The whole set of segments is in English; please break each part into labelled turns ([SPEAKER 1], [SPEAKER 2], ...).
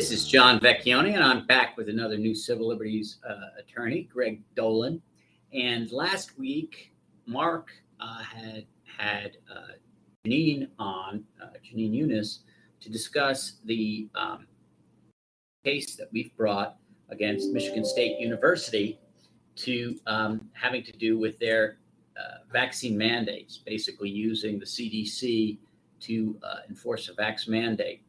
[SPEAKER 1] This is John Vecchione, and I'm back with another new civil liberties uh, attorney, Greg Dolin. And last week, Mark uh, had had uh, Jenin on, uh, Jenin Younes, to discuss the um, case that we've brought against Michigan State University to um, having to do with their uh, vaccine mandates, basically using the CDC to uh, enforce a vax mandate.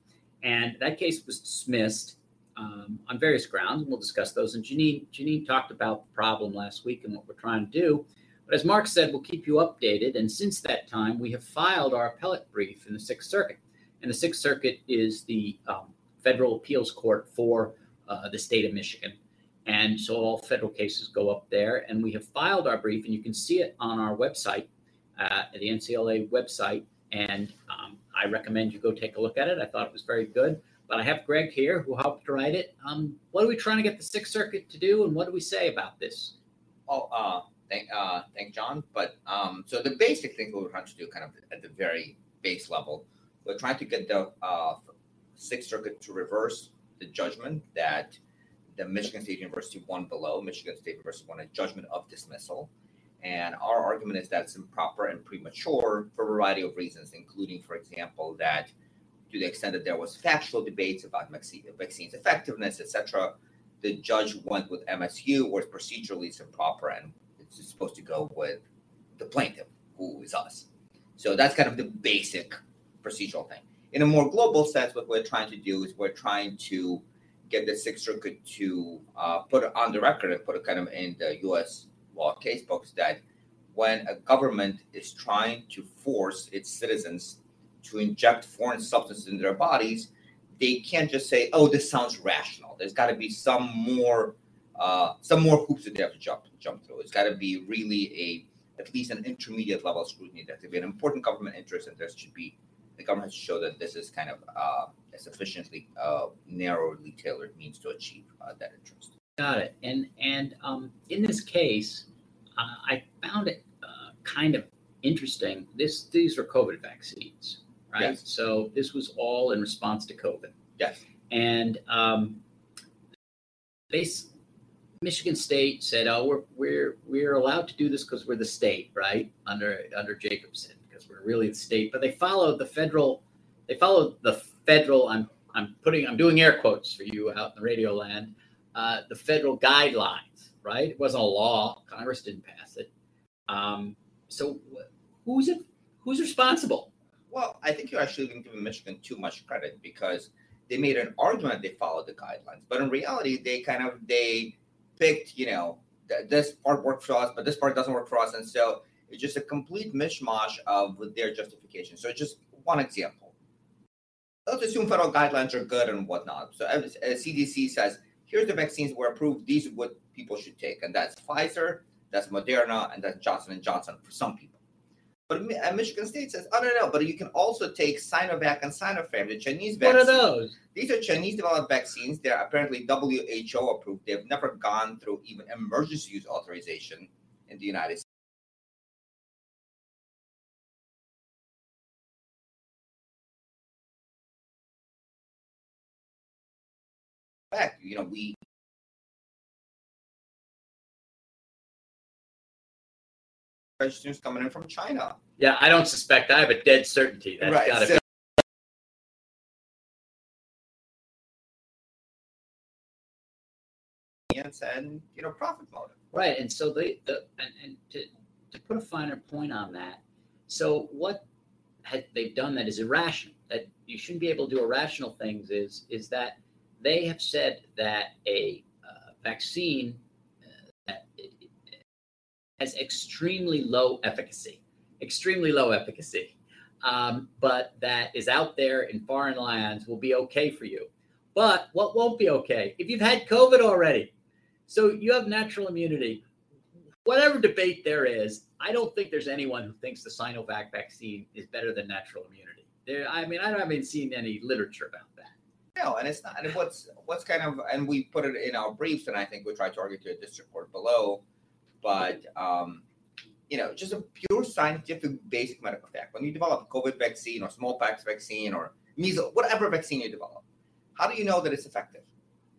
[SPEAKER 1] And that case was dismissed um, on various grounds, and we'll discuss those. And Jenin, Jenin talked about the problem last week and what we're trying to do. But as Mark said, we'll keep you updated. And since that time, we have filed our appellate brief in the Sixth Circuit. And the Sixth Circuit is the um, federal appeals court for uh, the state of Michigan. And so all federal cases go up there. And we have filed our brief, and you can see it on our website, uh, the NCLA website. And um, I recommend you go take a look at it. I thought it was very good. But I have Greg here who helped write it. Um, what are we trying to get the Sixth Circuit to do, and what do we say about this?
[SPEAKER 2] Oh, uh, thank, uh, thank John. But um, so the basic thing we're trying to do, kind of at the very base level, we're trying to get the uh, Sixth Circuit to reverse the judgment that the Michigan State University won below. Michigan State University won a judgment of dismissal and our argument is that it's improper and premature for a variety of reasons, including, for example, that to the extent that there was factual debates about vaccines effectiveness, etc., the judge went with MSU, where procedurally it's improper and it's supposed to go with the plaintiff, who is us. So that's kind of the basic procedural thing. In a more global sense, what we're trying to do is we're trying to get the Sixth Circuit to uh, put it on the record and put it kind of in the U.S law casebooks that when a government is trying to force its citizens to inject foreign substances into their bodies, they can't just say, "Oh, this sounds rational." There's got to be some more, uh, some more hoops that they have to jump jump through. It's got to be really a at least an intermediate level of scrutiny. There to be an important government interest, and there should be the government has to show that this is kind of uh, a sufficiently uh, narrowly tailored means to achieve uh, that interest.
[SPEAKER 1] Got it. And and um, in this case, uh, I found it uh, kind of interesting. This these are COVID vaccines, right? Yes. So this was all in response to COVID.
[SPEAKER 2] Yes.
[SPEAKER 1] And um, they, Michigan State said, "Oh, we're we're we're allowed to do this because we're the state, right? Under under Jacobson, because we're really the state." But they followed the federal. They followed the federal. I'm I'm putting I'm doing air quotes for you out in the radio land uh, the federal guidelines, right? It wasn't a law. Congress didn't pass it. Um, so who's it? Who's responsible?
[SPEAKER 2] Well, I think you're actually giving Michigan too much credit because they made an argument they followed the guidelines, but in reality, they kind of they picked, you know, th- this part worked for us, but this part doesn't work for us, and so it's just a complete mishmash of their justification. So just one example. Let's assume federal guidelines are good and whatnot. So as, as CDC says, here's the vaccines were approved. These are what people should take, and that's Pfizer, that's Moderna, and that's Johnson and Johnson for some people. But uh, Michigan State says, oh no, no, but you can also take Sinovac and Sinopharm, the Chinese vaccines.
[SPEAKER 1] What are those?
[SPEAKER 2] These are Chinese developed vaccines. They're apparently WHO approved. They've never gone through even emergency use authorization in the United Fact, you know, we students coming in from China.
[SPEAKER 1] Yeah, I don't suspect. I have a dead certainty. That's right. got to so,
[SPEAKER 2] be and you know profit motive.
[SPEAKER 1] Right, and so the the and, and to to put a finer point on that, so what had, they've done that is irrational. That you shouldn't be able to do irrational things. Is is that they have said that a uh, vaccine uh, has extremely low efficacy, extremely low efficacy. um, but that is out there in foreign lands will be okay for you. But what won't be okay if you've had COVID already? So you have natural immunity. Whatever debate there is, I don't think there's anyone who thinks the Sinovac vaccine is better than natural immunity. There, I mean, I haven't seen any literature about that.
[SPEAKER 2] No, and it's not. And what's what's kind of, and we put it in our briefs, and I think we tried to argue to a district court below, but um, you know, just a pure scientific, basic medical fact. When you develop a COVID vaccine or smallpox vaccine or measles, whatever vaccine you develop, how do you know that it's effective?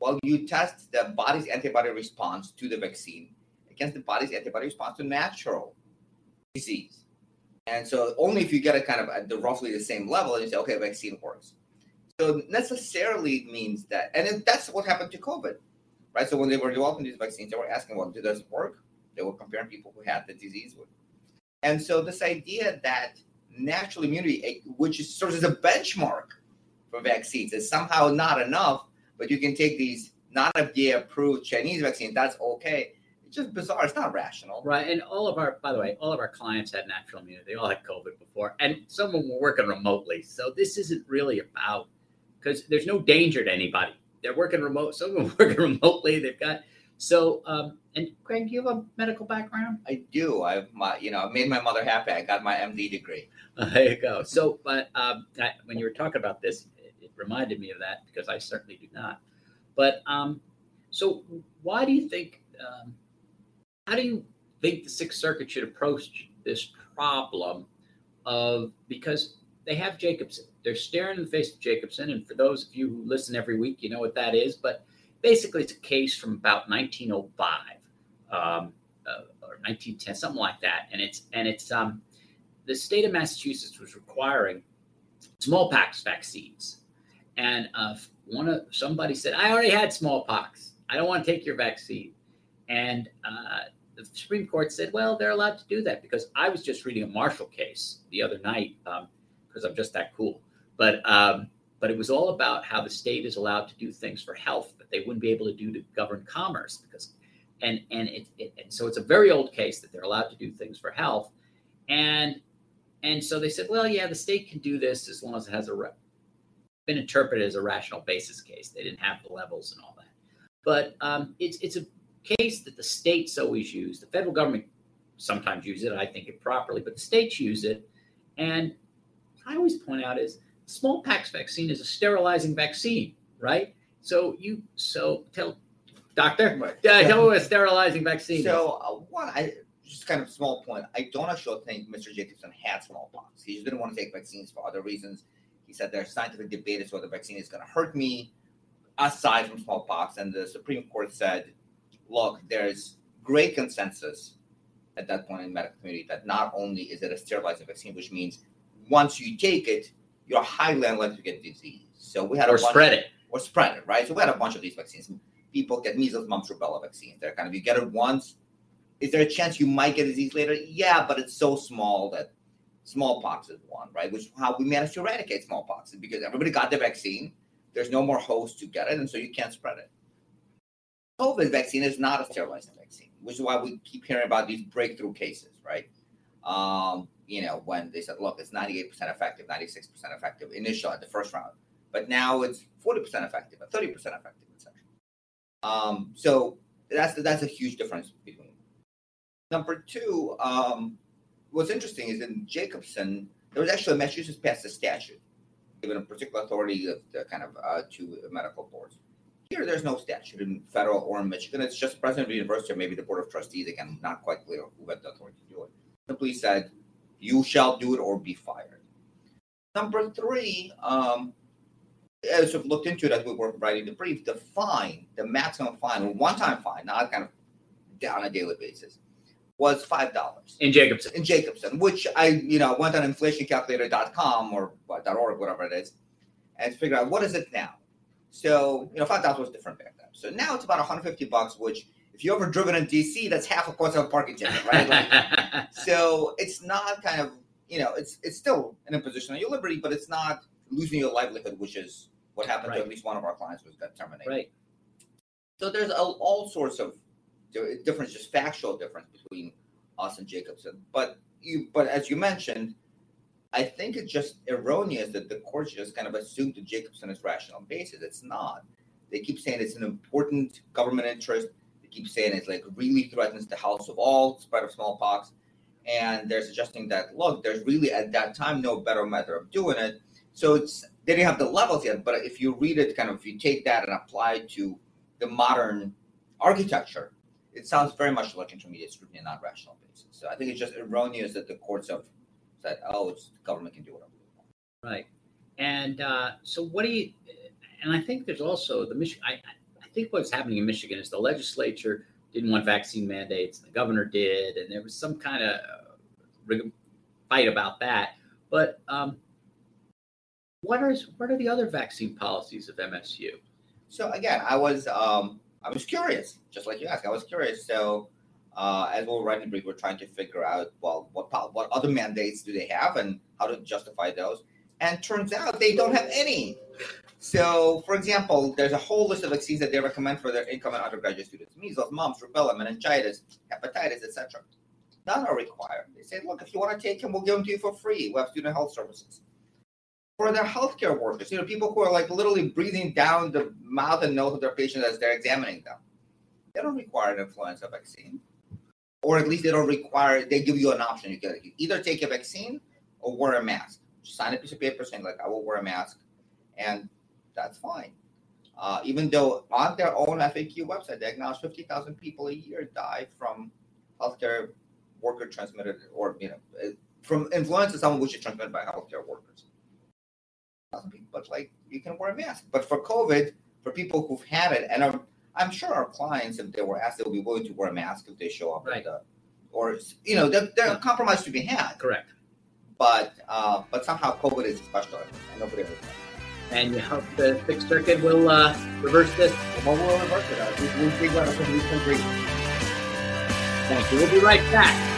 [SPEAKER 2] Well, you test the body's antibody response to the vaccine against the body's antibody response to natural disease. And so only if you get it kind of at the roughly the same level, you say, okay, vaccine works. So necessarily means that, and that's what happened to COVID, right? So when they were developing these vaccines, they were asking, well, does it work? They were comparing people who had the disease with. And so this idea that natural immunity, eh, which is of as a benchmark for vaccines, is somehow not enough, but you can take these not FDA approved Chinese vaccines, that's okay It's just bizarre. It's not rational.
[SPEAKER 1] Right. And all of our, by the way, all of our clients had natural immunity. They all had COVID before, and some of them were working remotely. So this isn't really about because there's no danger to anybody. They're working remote. Some of them working remotely. They've got so. Um, and Craig, do you have a medical background?
[SPEAKER 2] I do. I've my, you know, I made my mother happy. I got my MD degree.
[SPEAKER 1] Uh, there you go. So, but um, I, when you were talking about this, it, it reminded me of that because I certainly do not. But um, so why do you think um, how do you think the Sixth Circuit should approach this problem of because they have Jacobson. They're staring in the face of Jacobson. And for those of you who listen every week, you know what that is. But basically, it's a case from about 1905 um, uh, or 1910, something like that. And it's and it's um, the state of Massachusetts was requiring smallpox vaccines, and uh, one of somebody said, "I already had smallpox. I don't want to take your vaccine." And uh, the Supreme Court said, well, they're allowed to do that because I was just reading a Marshall case the other night because um, I'm just that cool. But um, but it was all about how the state is allowed to do things for health that they wouldn't be able to do to govern commerce because and and it, it and so it's a very old case that they're allowed to do things for health and and so they said well yeah the state can do this as long as it has a been interpreted as a rational basis case they didn't have the levels and all that but um, it's it's a case that the states always use. The federal government sometimes use it. I think it properly, but the states use it. And I always point out is smallpox vaccine is a sterilizing vaccine, right? So you so tell doctor, right. yeah, tell me a sterilizing vaccine.
[SPEAKER 2] So uh, one, I just kind of small point. I don't actually think Mr. Jacobson had smallpox. He just didn't want to take vaccines for other reasons. He said there's scientific debate as to whether the vaccine is going to hurt me, aside from smallpox. And the Supreme Court said look, there's great consensus at that point in the medical community that not only is it a sterilizing vaccine, which means once you take it, you're highly unlikely to get disease. So we had
[SPEAKER 1] or spread
[SPEAKER 2] of,
[SPEAKER 1] it
[SPEAKER 2] or spread it, right? So we had a bunch of these vaccines. People get measles, mumps, rubella vaccines. They're kind of you get it once. Is there a chance you might get disease later? Yeah, but it's so small that smallpox is one, right? Which how we managed to eradicate smallpox is because everybody got the vaccine. There's no more host to get it, and so you can't spread it. COVID vaccine is not a sterilizing vaccine, which is why we keep hearing about these breakthrough cases, right? Um, you know, when they said, look, it's 98% effective, 96% effective initial at the first round, but now it's 40% effective, 30% effective, etc. Um, so that's that's a huge difference between. them. Number two, um, what's interesting is in Jacobson, there was actually Massachusetts passed a statute, given a particular authority of the kind of uh, to medical boards here, there's no statute in federal or in Michigan. It's just the president of the university or maybe the board of trustees. Again, not quite clear who had the authority to do it. Simply said, you shall do it or be fired. Number three, um, as we've looked into as we were writing the brief, the fine, the maximum fine, one-time fine, not kind of on a daily basis, was five dollars
[SPEAKER 1] in Jacobson.
[SPEAKER 2] In Jacobson, which I, you know, went on inflationcalculator.com or .org, whatever it is, and figured out what is it now. So, you know, five dollars was different back then. So now it's about 150 bucks, which if you ever driven in DC, that's half a cost of a parking ticket, right? Like, so it's not kind of, you know, it's it's still an imposition on your liberty, but it's not losing your livelihood, which is what happened right. to at least one of our clients was got terminated.
[SPEAKER 1] Right.
[SPEAKER 2] So there's a, all sorts of difference, just factual difference between us and Jacobson. But you, but as you mentioned, I think it's just erroneous that the courts just kind of assumed that Jacobson is rational basis. It's not. They keep saying it's an important government interest. Keep saying it's like really threatens the health of all, spread of smallpox. And they're suggesting that, look, there's really at that time no better method of doing it. So it's they didn't have the levels yet, but if you read it kind of if you take that and apply it to the modern architecture, it sounds very much like intermediate scrutiny and not rational basis. So I think it's just erroneous that the courts have said, oh, it's the government can do whatever they want.
[SPEAKER 1] Right. And uh, so, what do you? And I think there's also the. I, I think what's happening in Michigan is the legislature didn't want vaccine mandates, and the governor did, and there was some kind of fight about that. But um, what are what are the other vaccine policies of MSU?
[SPEAKER 2] So again, I was um, I was curious, just like you asked. I was curious. So uh, as we're writing brief, we're trying to figure out well what what other mandates do they have and how to justify those. And turns out they don't have any. So, for example, there's a whole list of vaccines that they recommend for their incoming undergraduate students: measles, mumps, rubella, meningitis, hepatitis, etc. None are required. They say, look, if you want to take them, we'll give them to you for free. We have student health services. For their healthcare workers, you know, people who are like literally breathing down the mouth and nose of their patients as they're examining them, they don't require an influenza vaccine or at least they don't require. They give you an option. You can either take a vaccine or wear a mask. Sign a piece of paper saying like I will wear a mask, and that's fine. Uh, even though on their own FAQ website they acknowledge fifty thousand people a year die from healthcare worker transmitted or you know uh, from influenza, some of which is transmitted by healthcare workers. But like you can wear a mask. But for COVID, for people who've had it and are I'm sure our clients, if they were asked, they'll be willing to wear a mask if they show up.
[SPEAKER 1] Right.
[SPEAKER 2] The, or you know, there, there's a compromise to be had.
[SPEAKER 1] Correct.
[SPEAKER 2] But uh, but somehow COVID is special, and nobody ever.
[SPEAKER 1] And you hope the Sixth Circuit will uh, reverse this.
[SPEAKER 2] Well, we'll reverse it. We'll figure out a solution.
[SPEAKER 1] Thank you. We'll be right back.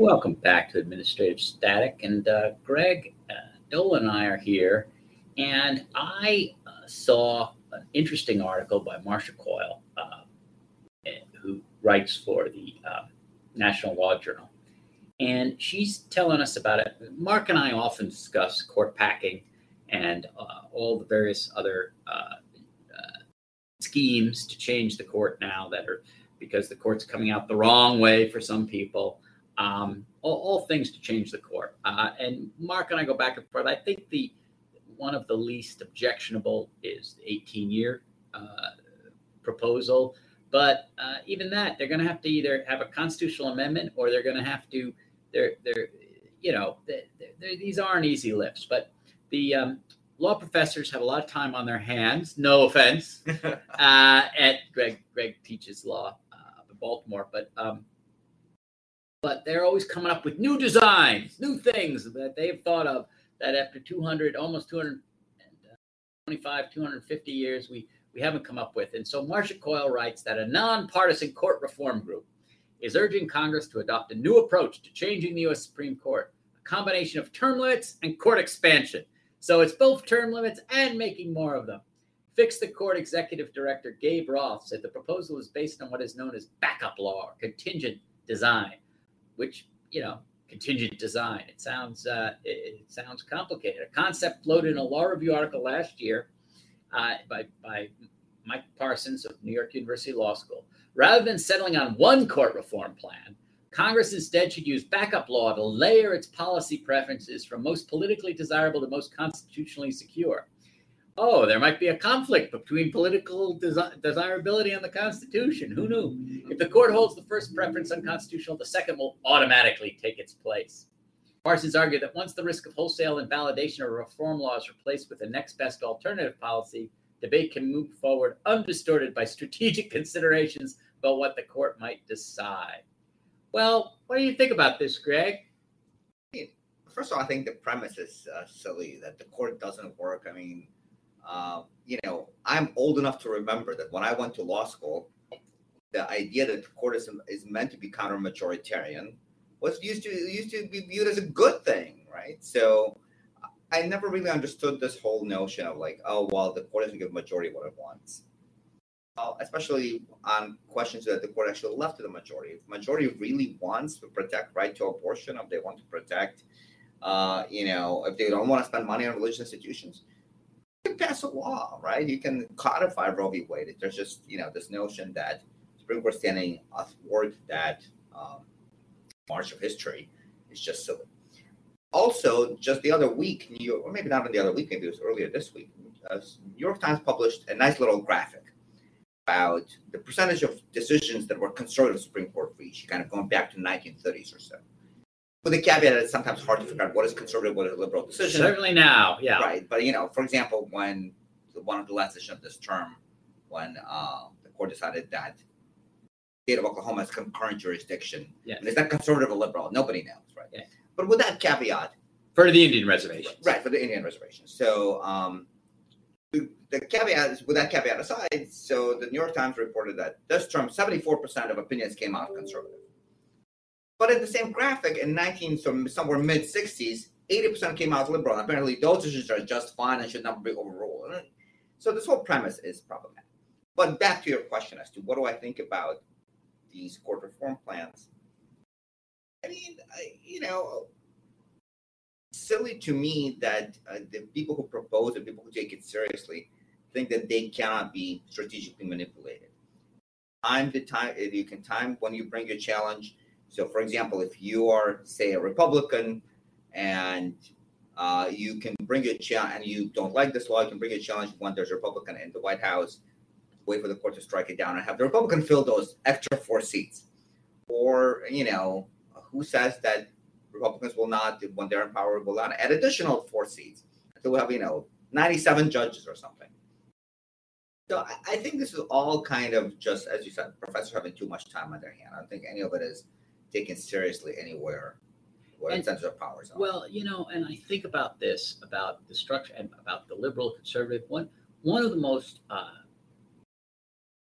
[SPEAKER 1] Welcome back to Administrative Static. And uh, Greg uh, Dolin and I are here. And I uh, saw an interesting article by Marcia Coyle, uh, who writes for the um, National Law Journal. And she's telling us about it. Mark and I often discuss court packing and uh, all the various other uh, schemes to change the court now that are because the court's coming out the wrong way for some people um, all, all, things to change the core. Uh, and Mark and I go back and forth. I think the one of the least objectionable is the 18 year uh, proposal. But uh, even that, they're going to have to either have a constitutional amendment or they're going to have to. They're they're you know they're, they're, these aren't easy lifts. But the um, law professors have a lot of time on their hands. No offense. uh, at Greg Greg teaches law uh, in Baltimore, but um, but they're always coming up with new designs, new things that they've thought of that after 200, almost 225, uh, 250 years, we, we haven't come up with. And so Marcia Coyle writes that a nonpartisan court reform group is urging Congress to adopt a new approach to changing the U.S. Supreme Court, a combination of term limits and court expansion. So it's both term limits and making more of them. Fix the Court Executive Director Gabe Roth said the proposal is based on what is known as backup law or contingent design which you know contingent design. It sounds uh, it, it, sounds complicated. A concept floated in a law review article last year uh, by by Mike Parsons of New York University Law School. Rather than settling on one court reform plan, Congress instead should use backup law to layer its policy preferences from most politically desirable to most constitutionally secure oh, there might be a conflict between political desi- desirability and the Constitution. Who knew? If the court holds the first preference unconstitutional, the second will automatically take its place. Parsons argued that once the risk of wholesale invalidation of reform law is replaced with the next best alternative policy, debate can move forward undistorted by strategic considerations about what the court might decide. Well, what do you think about this, Greg?
[SPEAKER 2] First of all, I think the premise is uh, silly that the court doesn't work. I mean, uh, you know, I'm old enough to remember that when I went to law school, the idea that the court is, is meant to be counter majoritarian was used to used to be viewed as a good thing, right? So I never really understood this whole notion of like, oh well, the court doesn't give majority what it wants. Well, especially on questions that the court actually left to the majority. If majority really wants to protect right to abortion, if they want to protect, uh, you know, if they don't want to spend money on religious institutions, pass a law, right? You can codify Roe v. Wade. There's just you know this notion that Supreme Court standing athwart that um, march of history is just silly. Also, just the other week, New York, or maybe not in the other week, maybe it was earlier this week, uh, New York Times published a nice little graphic about the percentage of decisions that were conservative Supreme Court reached, kind of going back to 1930s or so. With the caveat that it's sometimes hard to figure out what is conservative, what is liberal decision.
[SPEAKER 1] Certainly now, yeah.
[SPEAKER 2] Right. But, you know, for example, when one of the last decisions of this term, when uh, the court decided that state of Oklahoma has concurrent jurisdiction.
[SPEAKER 1] Yes.
[SPEAKER 2] And is that conservative or liberal? Nobody knows, right?
[SPEAKER 1] Yeah.
[SPEAKER 2] But with that caveat,
[SPEAKER 1] For the Indian reservation.
[SPEAKER 2] right, for the Indian reservation. So um, the, the caveat is with that caveat aside, so the New York Times reported that this term, 74% of opinions came out conservative. But in the same graphic, in 19, so somewhere mid 60s, 80% came out liberal. And apparently, those decisions are just fine and should not be overruled. So this whole premise is problematic. But back to your question as to what do I think about these court reform plans? I mean, I, you know, silly to me that uh, the people who propose it, people who take it seriously, think that they cannot be strategically manipulated. Time to time, you can time when you bring your challenge. So, for example, if you are, say, a Republican and uh, you can bring a challenge and you don't like this law, you can bring a challenge when there's a Republican in the White House, wait for the court to strike it down and have the Republican fill those extra four seats. Or, you know, who says that Republicans will not, when they're in power, will not add additional four seats until we have, you know, 97 judges or something. So I, think this is all kind of just, as you said, professors having too much time on their hand. I don't think any of it is taken seriously anywhere where
[SPEAKER 1] And-
[SPEAKER 2] of powers are.
[SPEAKER 1] Well, you know, and I think about this, about the structure and about the liberal conservative. One one of the most uh,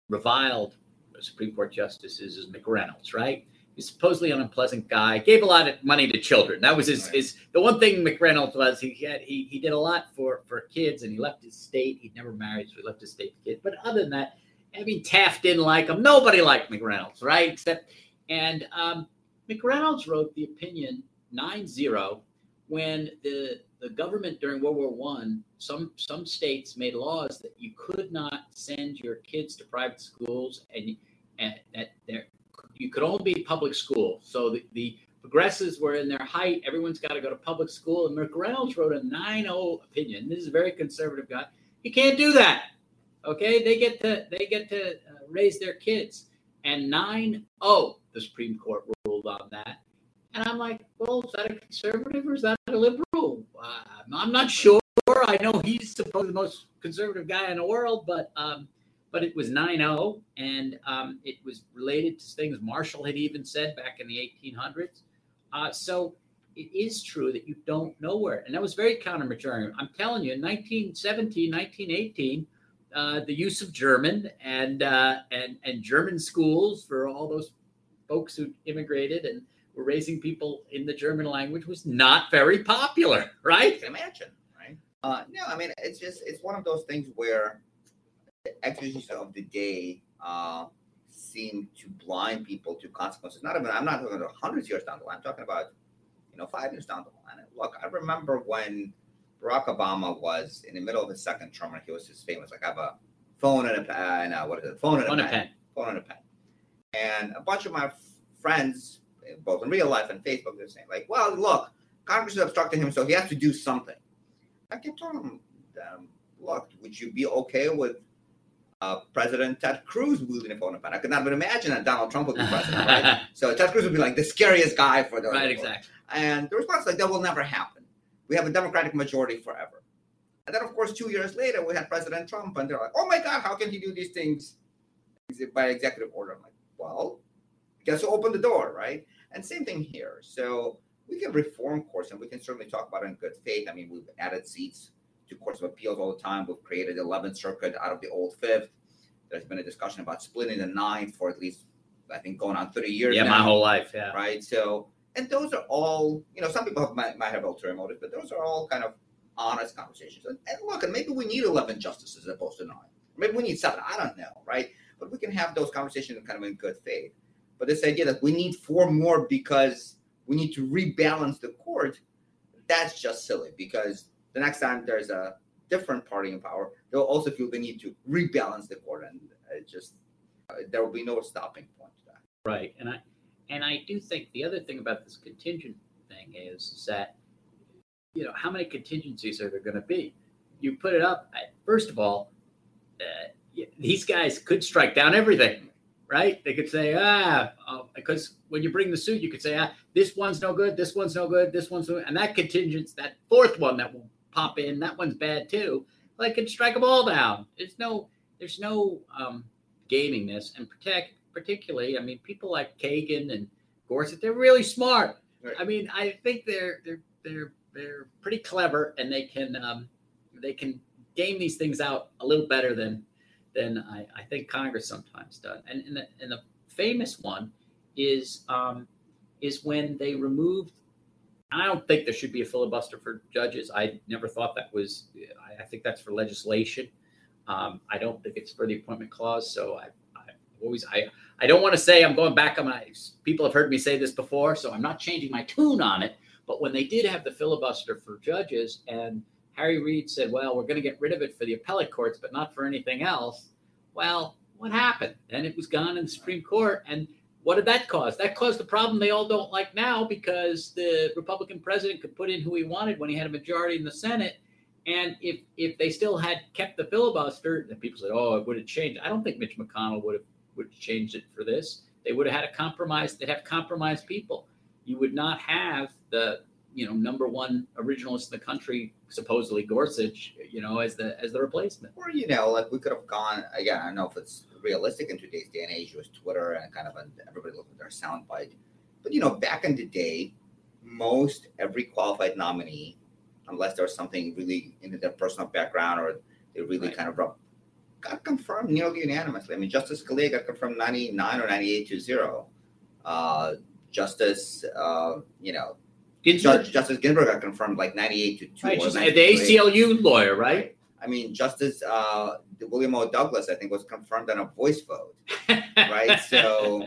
[SPEAKER 1] reviled Supreme Court justices is McReynolds, right? He's supposedly an unpleasant guy. Gave a lot of money to children. That was his,
[SPEAKER 2] Right.
[SPEAKER 1] his the one thing McReynolds was he had he, he did a lot for for kids and he left his state. He'd never married, so he left his state to kids. But other than that, I mean Taft didn't like him. Nobody liked McReynolds, right? Except and um, McReynolds wrote the opinion 9-0 when the the government during World War One, some some states made laws that you could not send your kids to private schools, and and that there you could only be public school. So the, the progressives were in their height. Everyone's got to go to public school. And McReynolds wrote a 9-0 opinion. This is a very conservative guy. You can't do that. Okay, they get to they get to uh, raise their kids. And 9-0, the Supreme Court ruled on that. And I'm like, well, is that a conservative or is that a liberal? Uh, I'm not sure. I know he's supposed the most conservative guy in the world, but um, but it was 9-0, and um, it was related to things Marshall had even said back in the 1800s. Uh, so it is true that you don't know where, and that was very countermaterial. I'm telling you, in 1917, 1918, uh, the use of German and uh, and and German schools for all those folks who immigrated and were raising people in the German language was not very popular, right?
[SPEAKER 2] imagine, right? Uh, no, I mean it's just it's one of those things where the execution of the day uh, seem to blind people to consequences. Not even I'm not talking about hundreds of years down the line. I'm talking about you know five years down the line. And look, I remember when Barack Obama was in the middle of his second term, and he was just famous. Like I have a phone and a pen. Uh, what is it? Phone and
[SPEAKER 1] On
[SPEAKER 2] a pen.
[SPEAKER 1] pen.
[SPEAKER 2] Phone and a pen. And a bunch of my f- friends, both in real life and Facebook, they're saying like, "Well, look, Congress is obstructing him, so he has to do something." I kept telling them, "Look, would you be okay with uh, President Ted Cruz wielding a phone and pen? I could not even imagine that Donald Trump would be president, right? So Ted Cruz would be like the scariest guy for the
[SPEAKER 1] right, exactly.
[SPEAKER 2] And the response like that will never happen. We have a Democratic majority forever. And then, of course, two years later, we had President Trump, and they're like, "Oh my God, how can he do these things by executive order?" I'm like, "Well, Guess who opened the door, right? And same thing here. So we can reform courts, and we can certainly talk about it in good faith. I mean, we've added seats to courts of appeals all the time. We've created 11th Circuit out of the old Fifth. There's been a discussion about splitting the ninth for at least, I think, going on 30 years.
[SPEAKER 1] Yeah,
[SPEAKER 2] now,
[SPEAKER 1] my whole life. Yeah.
[SPEAKER 2] Right. So, and those are all, you know, some people have, might, might have ulterior motives, but those are all kind of honest conversations. And, and look, and maybe we need 11 justices as opposed to nine. Maybe we need seven. I don't know. Right. But we can have those conversations kind of in good faith. But this idea that we need four more because we need to rebalance the court, that's just silly because the next time there's a different party in power, they'll also feel the need to rebalance the court, and it just uh, there will be no stopping point to that.
[SPEAKER 1] Right, and I and I do think the other thing about this contingent thing is, is that you know how many contingencies are there going to be? You put it up. First of all, uh, these guys could strike down everything right? They could say, ah, uh, because when you bring the suit, you could say, ah, this one's no good, this one's no good, this one's no good. and that contingents, that fourth one that will pop in, that one's bad too. They could strike them all down. There's no, there's no um, gaming this, and protect particularly. I mean, people like Kagan and Gorsuch, they're really smart. Right. I mean, I think they're they're they're they're pretty clever, and they can um, they can game these things out a little better than than I, I think Congress sometimes does. And, and, the, and the famous one is um, is when they removed. I don't think there should be a filibuster for judges. I never thought that was. I, I think that's for legislation. Um, I don't think it's for the appointment clause. So I, I always I I don't want to say I'm going back on my. People have heard me say this before, so I'm not changing my tune on it. But when they did have the filibuster for judges and Harry Reid said, well, we're going to get rid of it for the appellate courts, but not for anything else. Well, what happened? Then it was gone in the Supreme Court. And what did that cause? That caused the problem they all don't like now because the Republican president could put in who he wanted when he had a majority in the Senate. And if if they still had kept the filibuster, then people said, "Oh, it would have changed." I don't think Mitch McConnell would have would have changed it for this. They would have had a compromise. They'd have compromised people. You would not have the you know number one originalist in the country, supposedly Gorsuch, you know, as the as the replacement.
[SPEAKER 2] Or you know, like we could have gone again. I don't know if it's realistic in today's day and age with Twitter and kind of a, everybody looking at their soundbite. But you know, back in the day, most every qualified nominee, unless there's something really in their personal background or they really right. kind of rub, got confirmed nearly unanimously. I mean, Justice Scalia got confirmed 99 or 98 to zero. Uh, Justice, uh, you know, Judge Justice Ginsburg got confirmed like 98 to 2.
[SPEAKER 1] Right, she's the ACLU lawyer, right?
[SPEAKER 2] I mean, Justice uh, William O. Douglas, I think, was confirmed on a voice vote, right? so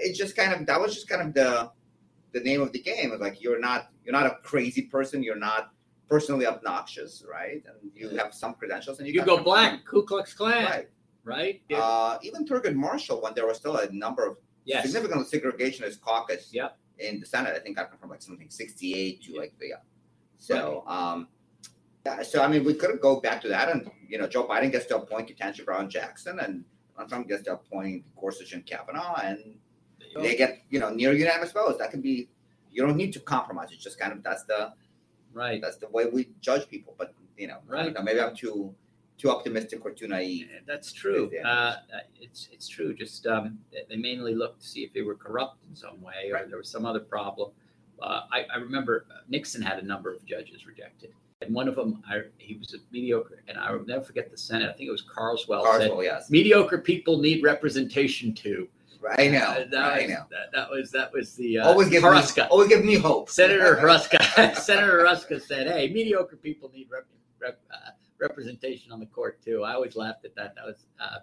[SPEAKER 2] it's just kind of that was just kind of the the name of the game. It's like you're not you're not a crazy person. You're not personally obnoxious, right? And you have some credentials, and you,
[SPEAKER 1] Hugo Black, Ku Klux Klan,
[SPEAKER 2] right?
[SPEAKER 1] Right.
[SPEAKER 2] Yeah. Uh, even Thurgood Marshall, when there was still a number of yes. significant segregationist caucus.
[SPEAKER 1] Yep
[SPEAKER 2] in the Senate. I think got from like something 68 to like the. Yeah. So, um, yeah, so I mean, we could go back to that, and you know, Joe Biden gets to appoint Ketanji Brown Jackson, and Trump gets to appoint Gorsuch and Kavanaugh, and they get you know near unanimous votes. That can be. You don't need to compromise. It's just kind of that's the
[SPEAKER 1] right.
[SPEAKER 2] That's the way we judge people. But you know, right. Know, maybe I'm too too optimistic or too naive.
[SPEAKER 1] That's true. Uh, it's it's true. Just um, they mainly looked to see if they were corrupt in some way or right. there was some other problem. Uh, I, I, remember Nixon had a number of judges rejected, and one of them, I, he was a mediocre, and I will never forget the Senate. I think it was Carswell.
[SPEAKER 2] Carswell, said, yes.
[SPEAKER 1] Mediocre people need representation too.
[SPEAKER 2] I know.
[SPEAKER 1] That
[SPEAKER 2] I
[SPEAKER 1] was,
[SPEAKER 2] know.
[SPEAKER 1] That, that, was that was the uh,
[SPEAKER 2] always give
[SPEAKER 1] Hruska.
[SPEAKER 2] Me, always give me hope.
[SPEAKER 1] Senator Hruska. Senator Hruska said, "Hey, mediocre people need rep, rep, uh, representation on the court too. I always laughed at that. That was, uh,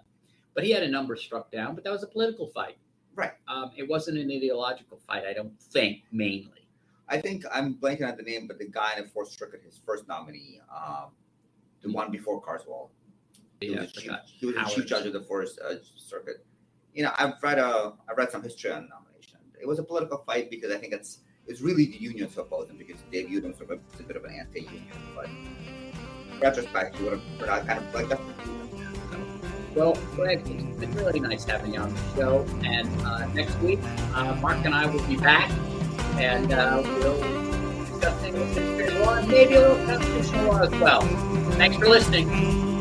[SPEAKER 1] but he had a number struck down. But that was a political fight.
[SPEAKER 2] Right.
[SPEAKER 1] Um, it wasn't an ideological fight. I don't think mainly.
[SPEAKER 2] I think I'm blanking on the name, but the guy in the fourth circuit, his first nominee, um, the one before Carswell, he yeah, was, chief, he was the chief judge of the fourth uh, circuit. You know, I've read a, I've read some history on the nomination. It was a political fight because I think it's it's really the unions who opposed him because they him sort of a bit of an anti-union. But retrospect, you would have kind of like that.
[SPEAKER 1] Well, Greg, it's been really nice having you on the show. And uh, next week, uh, Mark and I will be back, and uh, we'll discuss things with law and maybe a little constitutional law as well. Thanks for listening.